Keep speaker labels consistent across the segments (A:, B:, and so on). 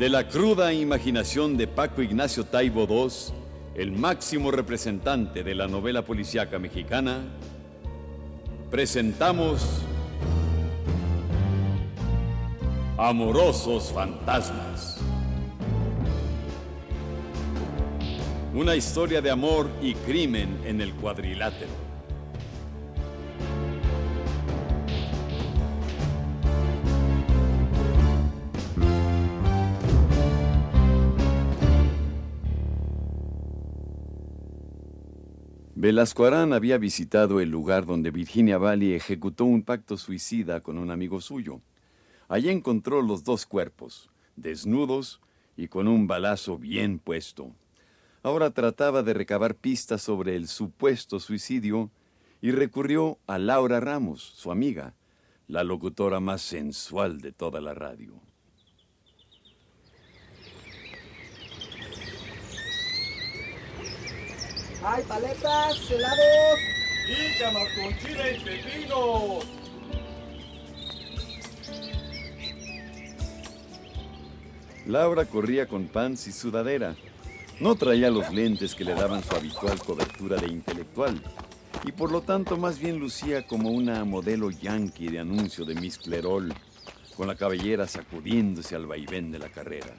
A: De la cruda imaginación de Paco Ignacio Taibo II, el máximo representante de la novela policíaca mexicana, presentamos Amorosos Fantasmas. Una historia de amor y crimen en el cuadrilátero. Velasco Arán había visitado el lugar donde Virginia Valley ejecutó un pacto suicida con un amigo suyo. Allí encontró los dos cuerpos, desnudos y con un balazo bien puesto. Ahora trataba de recabar pistas sobre el supuesto suicidio y recurrió a Laura Ramos, su amiga, la locutora más sensual de toda la radio.
B: ¡Hay paletas, helados!
C: ¡Jícamas con chile y pepinos!
A: Laura corría con pants y sudadera. No traía los lentes que le daban su habitual cobertura de intelectual, y por lo tanto más bien lucía como una modelo yankee de anuncio de Miss Clerol, con la cabellera sacudiéndose al vaivén de la carrera.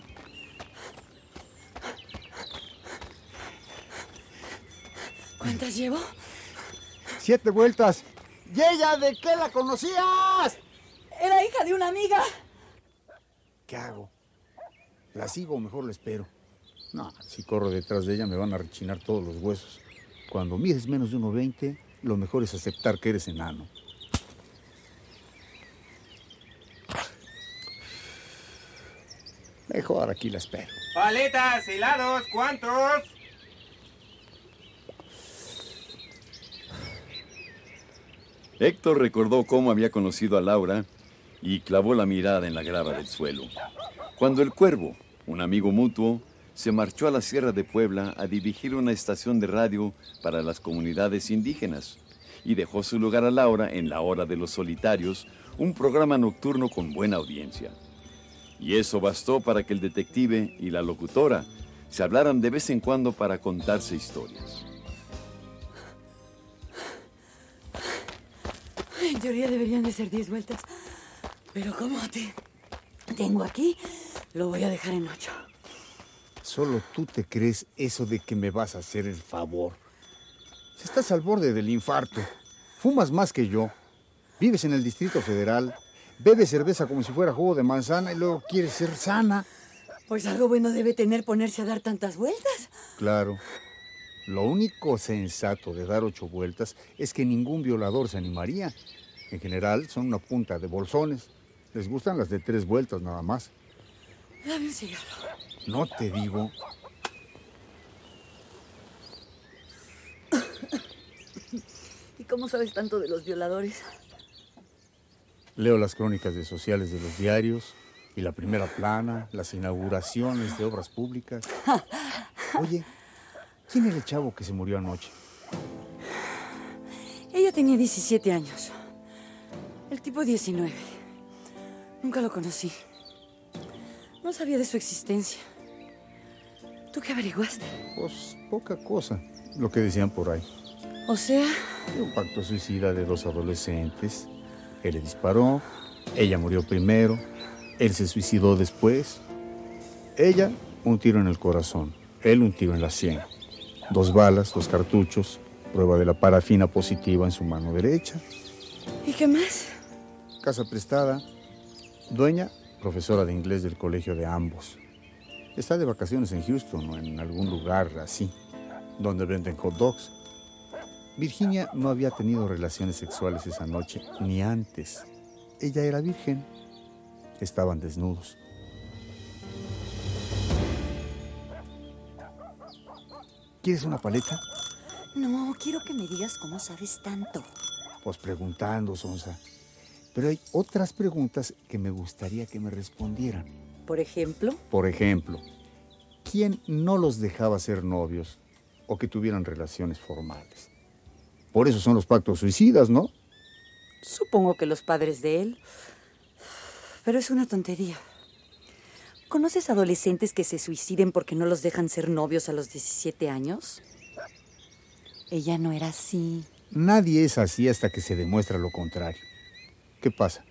D: ¿Cuántas llevo?
B: Siete vueltas. ¿Y ella de qué la conocías?
D: Era hija de una amiga.
B: ¿Qué hago? ¿La sigo o mejor la espero? No, si corro detrás de ella me van a rechinar todos los huesos. Cuando mides menos de 1,20, lo mejor es aceptar que eres enano. Mejor aquí la espero.
C: Paletas, helados, ¿cuántos?
A: Héctor recordó cómo había conocido a Laura y clavó la mirada en la grava del suelo. Cuando el cuervo, un amigo mutuo, se marchó a la Sierra de Puebla a dirigir una estación de radio para las comunidades indígenas y dejó su lugar a Laura en La Hora de los Solitarios, un programa nocturno con buena audiencia. Y eso bastó para que el detective y la locutora se hablaran de vez en cuando para contarse historias.
D: En teoría deberían de ser 10 vueltas. Pero como te tengo aquí, lo voy a dejar en 8.
B: Solo tú te crees eso de que me vas a hacer el favor. Si estás al borde del infarto, fumas más que yo, vives en el Distrito Federal, bebes cerveza como si fuera jugo de manzana y luego quieres ser sana.
D: Pues algo bueno debe tener ponerse a dar tantas vueltas.
B: Claro. Lo único sensato de dar ocho vueltas es que ningún violador se animaría. En general son una punta de bolsones. Les gustan las de tres vueltas nada más.
D: Dame un cigarro.
B: No te digo.
D: ¿Y cómo sabes tanto de los violadores?
B: Leo las crónicas de sociales de los diarios y la primera plana, las inauguraciones de obras públicas. Oye, ¿quién era el chavo que se murió anoche?
D: Ella tenía 17 años. El tipo 19. Nunca lo conocí. No sabía de su existencia. ¿Tú qué averiguaste?
B: Pues poca cosa, lo que decían por ahí.
D: O sea,
B: Un pacto suicida de dos adolescentes. Él le disparó, ella murió primero, él se suicidó después. Ella, un tiro en el corazón, él un tiro en la sien. Dos balas, dos cartuchos, prueba de la parafina positiva en su mano derecha.
D: ¿y qué más?
B: Casa prestada, dueña, profesora de inglés del colegio de ambos. Está de vacaciones en Houston o en algún lugar así, donde venden hot dogs. Virginia no había tenido relaciones sexuales esa noche, ni antes. Ella era virgen. Estaban desnudos. ¿Quieres una paleta?
D: No, quiero que me digas cómo sabes tanto.
B: Pues preguntando, Sonsa. Pero hay otras preguntas que me gustaría que me respondieran.
D: Por ejemplo,
B: Por ejemplo, ¿quién no los dejaba ser novios o que tuvieran relaciones formales? Por eso son los pactos suicidas, ¿no?
D: supongo que los padres de él. Pero es una tontería. ¿Conoces adolescentes que se suiciden porque no los dejan ser novios a los 17 años? Ella no era así.
B: Nadie es así hasta que se demuestra lo contrario. ¿Qué pasa?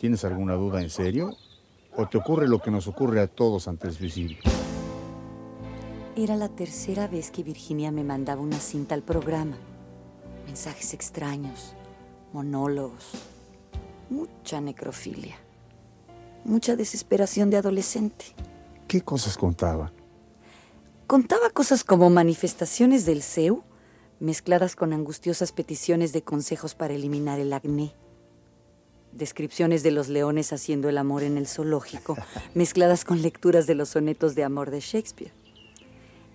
B: ¿Tienes alguna duda en serio? ¿O te ocurre lo que nos ocurre a todos ante el suicidio?
D: Era la tercera vez que Virginia me mandaba una cinta al programa. Mensajes extraños, monólogos, mucha necrofilia, mucha desesperación de adolescente.
B: ¿Qué cosas contaba?
D: Contaba cosas como manifestaciones del CEU, mezcladas con angustiosas peticiones de consejos para eliminar el acné. Descripciones de los leones haciendo el amor en el zoológico, mezcladas con lecturas de los sonetos de amor de Shakespeare.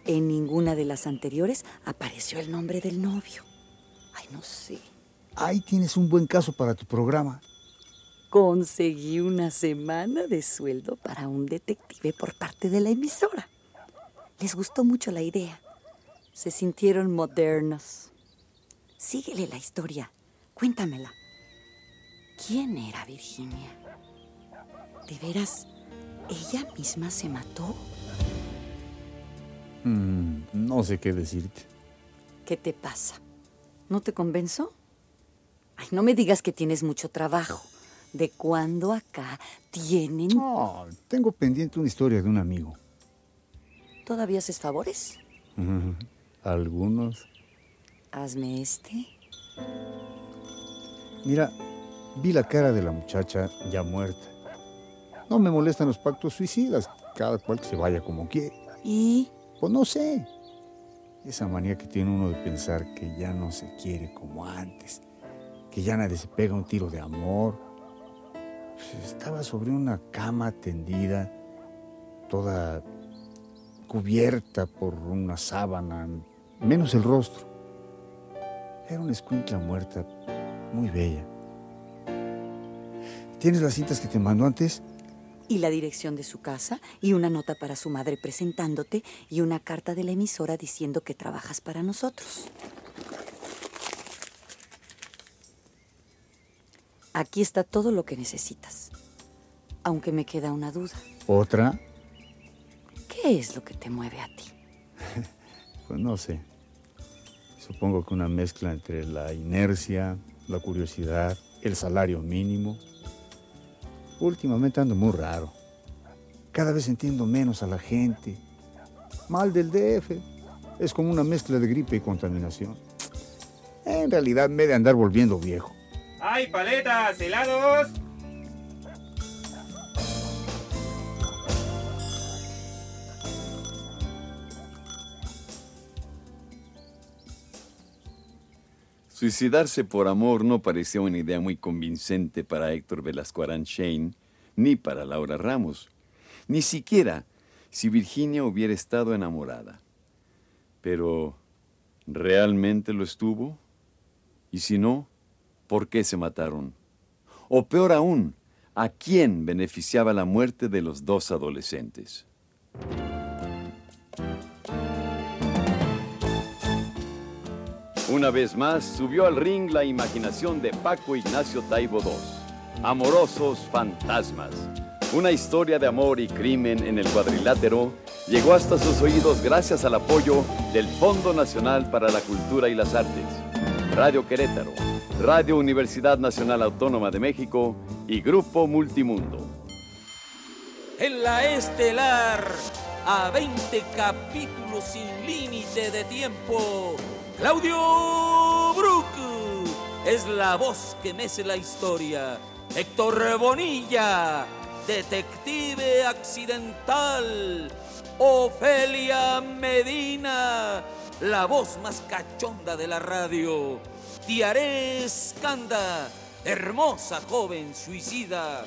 D: En ninguna de las anteriores apareció el nombre del novio. Ay, no sé.
B: Ahí tienes un buen caso para tu programa.
D: Conseguí una semana de sueldo para un detective por parte de la emisora. Les gustó mucho la idea. Se sintieron modernos. Síguele la historia. Cuéntamela. ¿Quién era Virginia? ¿De veras ella misma se mató?
B: Mm, no sé qué decirte.
D: ¿Qué te pasa? ¿No te convenzo? Ay, no me digas que tienes mucho trabajo. ¿De cuándo acá tienen...
B: No, tengo pendiente una historia de un amigo.
D: ¿Todavía haces favores?
B: Ujú, Algunos.
D: Hazme este.
B: Mira, vi la cara de la muchacha ya muerta. No me molestan los pactos suicidas, cada cual que se vaya como quiere.
D: Y...
B: Pues no sé. Esa manía que tiene uno de pensar que ya no se quiere como antes, que ya nadie se pega un tiro de amor. Pues Estaba sobre una cama tendida, toda cubierta por una sábana, menos el rostro. Era una escuincla muerta, muy bella. ¿Tienes las cintas que te mandó antes?
D: y la dirección de su casa y una nota para su madre presentándote y una carta de la emisora diciendo que trabajas para nosotros. Aquí está todo lo que necesitas. Aunque me queda una duda.
B: ¿Otra?
D: ¿Qué es lo que te mueve a ti?
B: Pues no sé. Supongo que una mezcla entre la inercia, la curiosidad, el salario mínimo. Últimamente ando muy raro. Cada vez entiendo menos a la gente. Mal del DF. Es como una mezcla de gripe y contaminación. En realidad me he de andar volviendo viejo.
C: ¡Hay paletas, helados!
A: Suicidarse por amor no parecía una idea muy convincente para Héctor Velasco Shane, ni para Laura Ramos, ni siquiera si Virginia hubiera estado enamorada. Pero, ¿realmente lo estuvo? Y si no, ¿por qué se mataron? O peor aún, ¿a quién beneficiaba la muerte de los dos adolescentes? Una vez más subió al ring la imaginación de Paco Ignacio Taibo II. Amorosos fantasmas. Una historia de amor y crimen en el cuadrilátero llegó hasta sus oídos gracias al apoyo del Fondo Nacional para la Cultura y las Artes, Radio Querétaro, Radio Universidad Nacional Autónoma de México y Grupo Multimundo.
E: en la estelar a 20 capítulos sin límite de tiempo. Claudio Brook es la voz que mece la historia. Héctor Bonilla, detective accidental. Ofelia Medina, la voz más cachonda de la radio. Tiaré Escanda, hermosa joven suicida.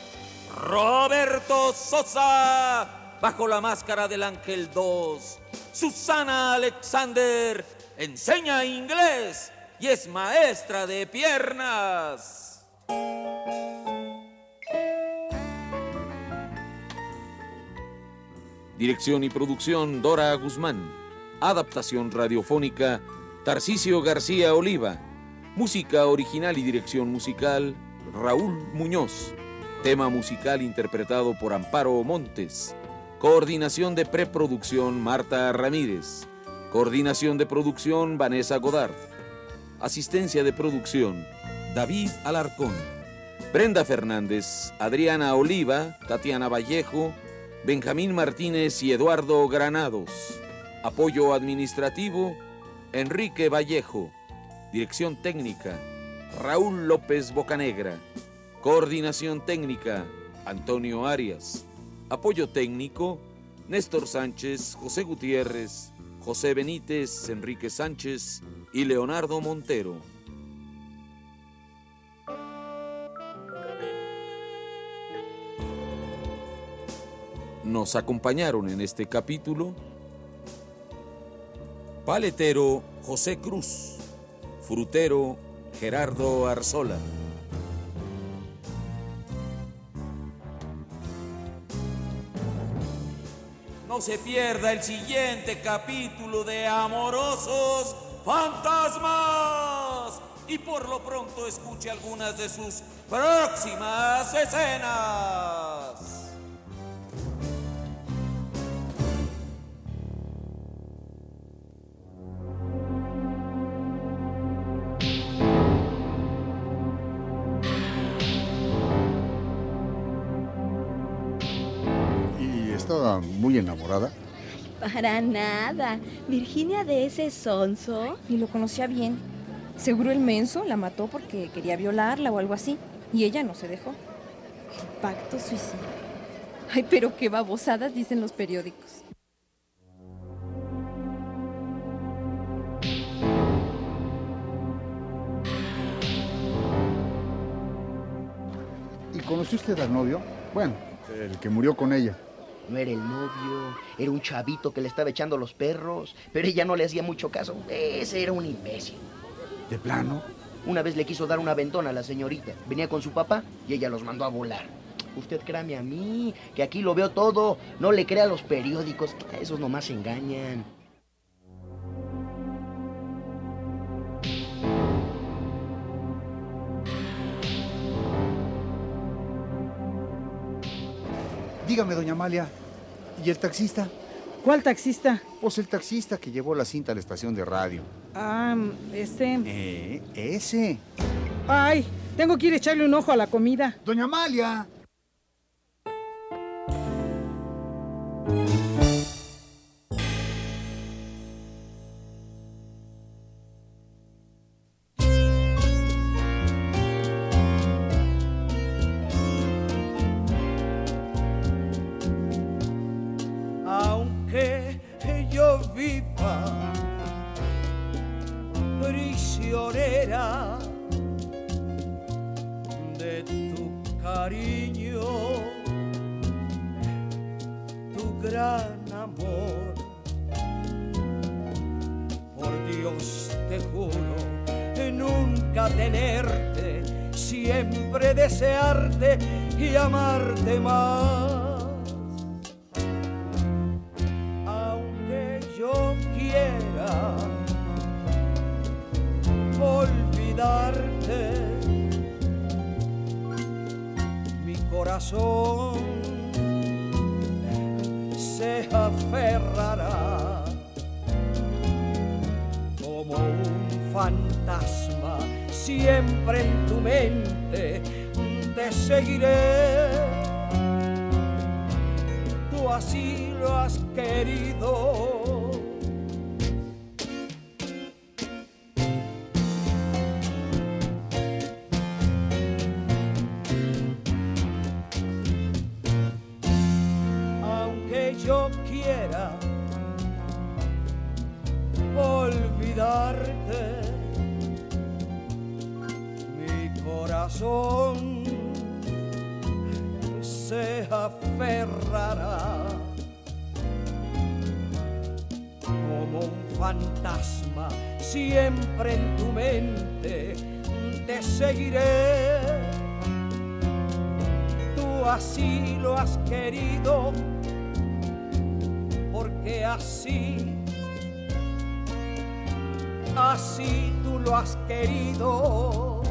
E: Roberto Sosa, bajo la máscara del Ángel 2. Susana Alexander, enseña inglés y es maestra de piernas. Dirección y producción Dora Guzmán. Adaptación radiofónica Tarcisio García Oliva. Música original y dirección musical Raúl Muñoz. Tema musical interpretado por Amparo Montes. Coordinación de preproducción Marta Ramírez. Coordinación de producción Vanessa Godard. Asistencia de producción David Alarcón. Brenda Fernández, Adriana Oliva, Tatiana Vallejo, Benjamín Martínez y Eduardo Granados. Apoyo administrativo Enrique Vallejo. Dirección técnica Raúl López Bocanegra. Coordinación técnica Antonio Arias. Apoyo técnico Néstor Sánchez, José Gutiérrez, José Benítez, Enrique Sánchez y Leonardo Montero. Nos acompañaron en este capítulo Paletero José Cruz, Frutero Gerardo Arzola. No se pierda el siguiente capítulo de Amorosos Fantasmas. Y por lo pronto escuche algunas de sus próximas escenas.
B: Estaba muy enamorada.
F: Para nada. Virginia de ese sonso.
G: Ni lo conocía bien. Seguro el menso la mató porque quería violarla o algo así. Y ella no se dejó. Pacto suicida. Ay, pero qué babosadas dicen los periódicos.
B: ¿Y conoció usted al novio? Bueno, el que murió con ella.
H: No era el novio, era un chavito que le estaba echando los perros, pero ella no le hacía mucho caso. Ese era un imbécil.
B: ¿De plano?
H: Una vez le quiso dar una ventona a la señorita. Venía con su papá y ella los mandó a volar. Usted créame a mí, que aquí lo veo todo. No le crea a los periódicos, esos nomás engañan.
B: Dígame, doña Amalia, ¿y el taxista?
I: ¿Cuál taxista?
B: Pues el taxista que llevó la cinta a la estación de radio.
I: Ah, este.
B: Eh, ese.
I: Ay, tengo que ir a echarle un ojo a la comida.
B: Doña Amalia.
J: Gran amor. Por Dios te juro nunca tenerte, siempre desearte y amarte más. aunque yo quiera olvidarte, mi corazón se aferrará como un fantasma siempre en tu mente. Te seguiré tú así lo has querido. Yo quiera olvidarte, mi corazón se aferrará como un fantasma siempre en tu mente. Te seguiré, tú así lo has querido, así, así tú lo has querido.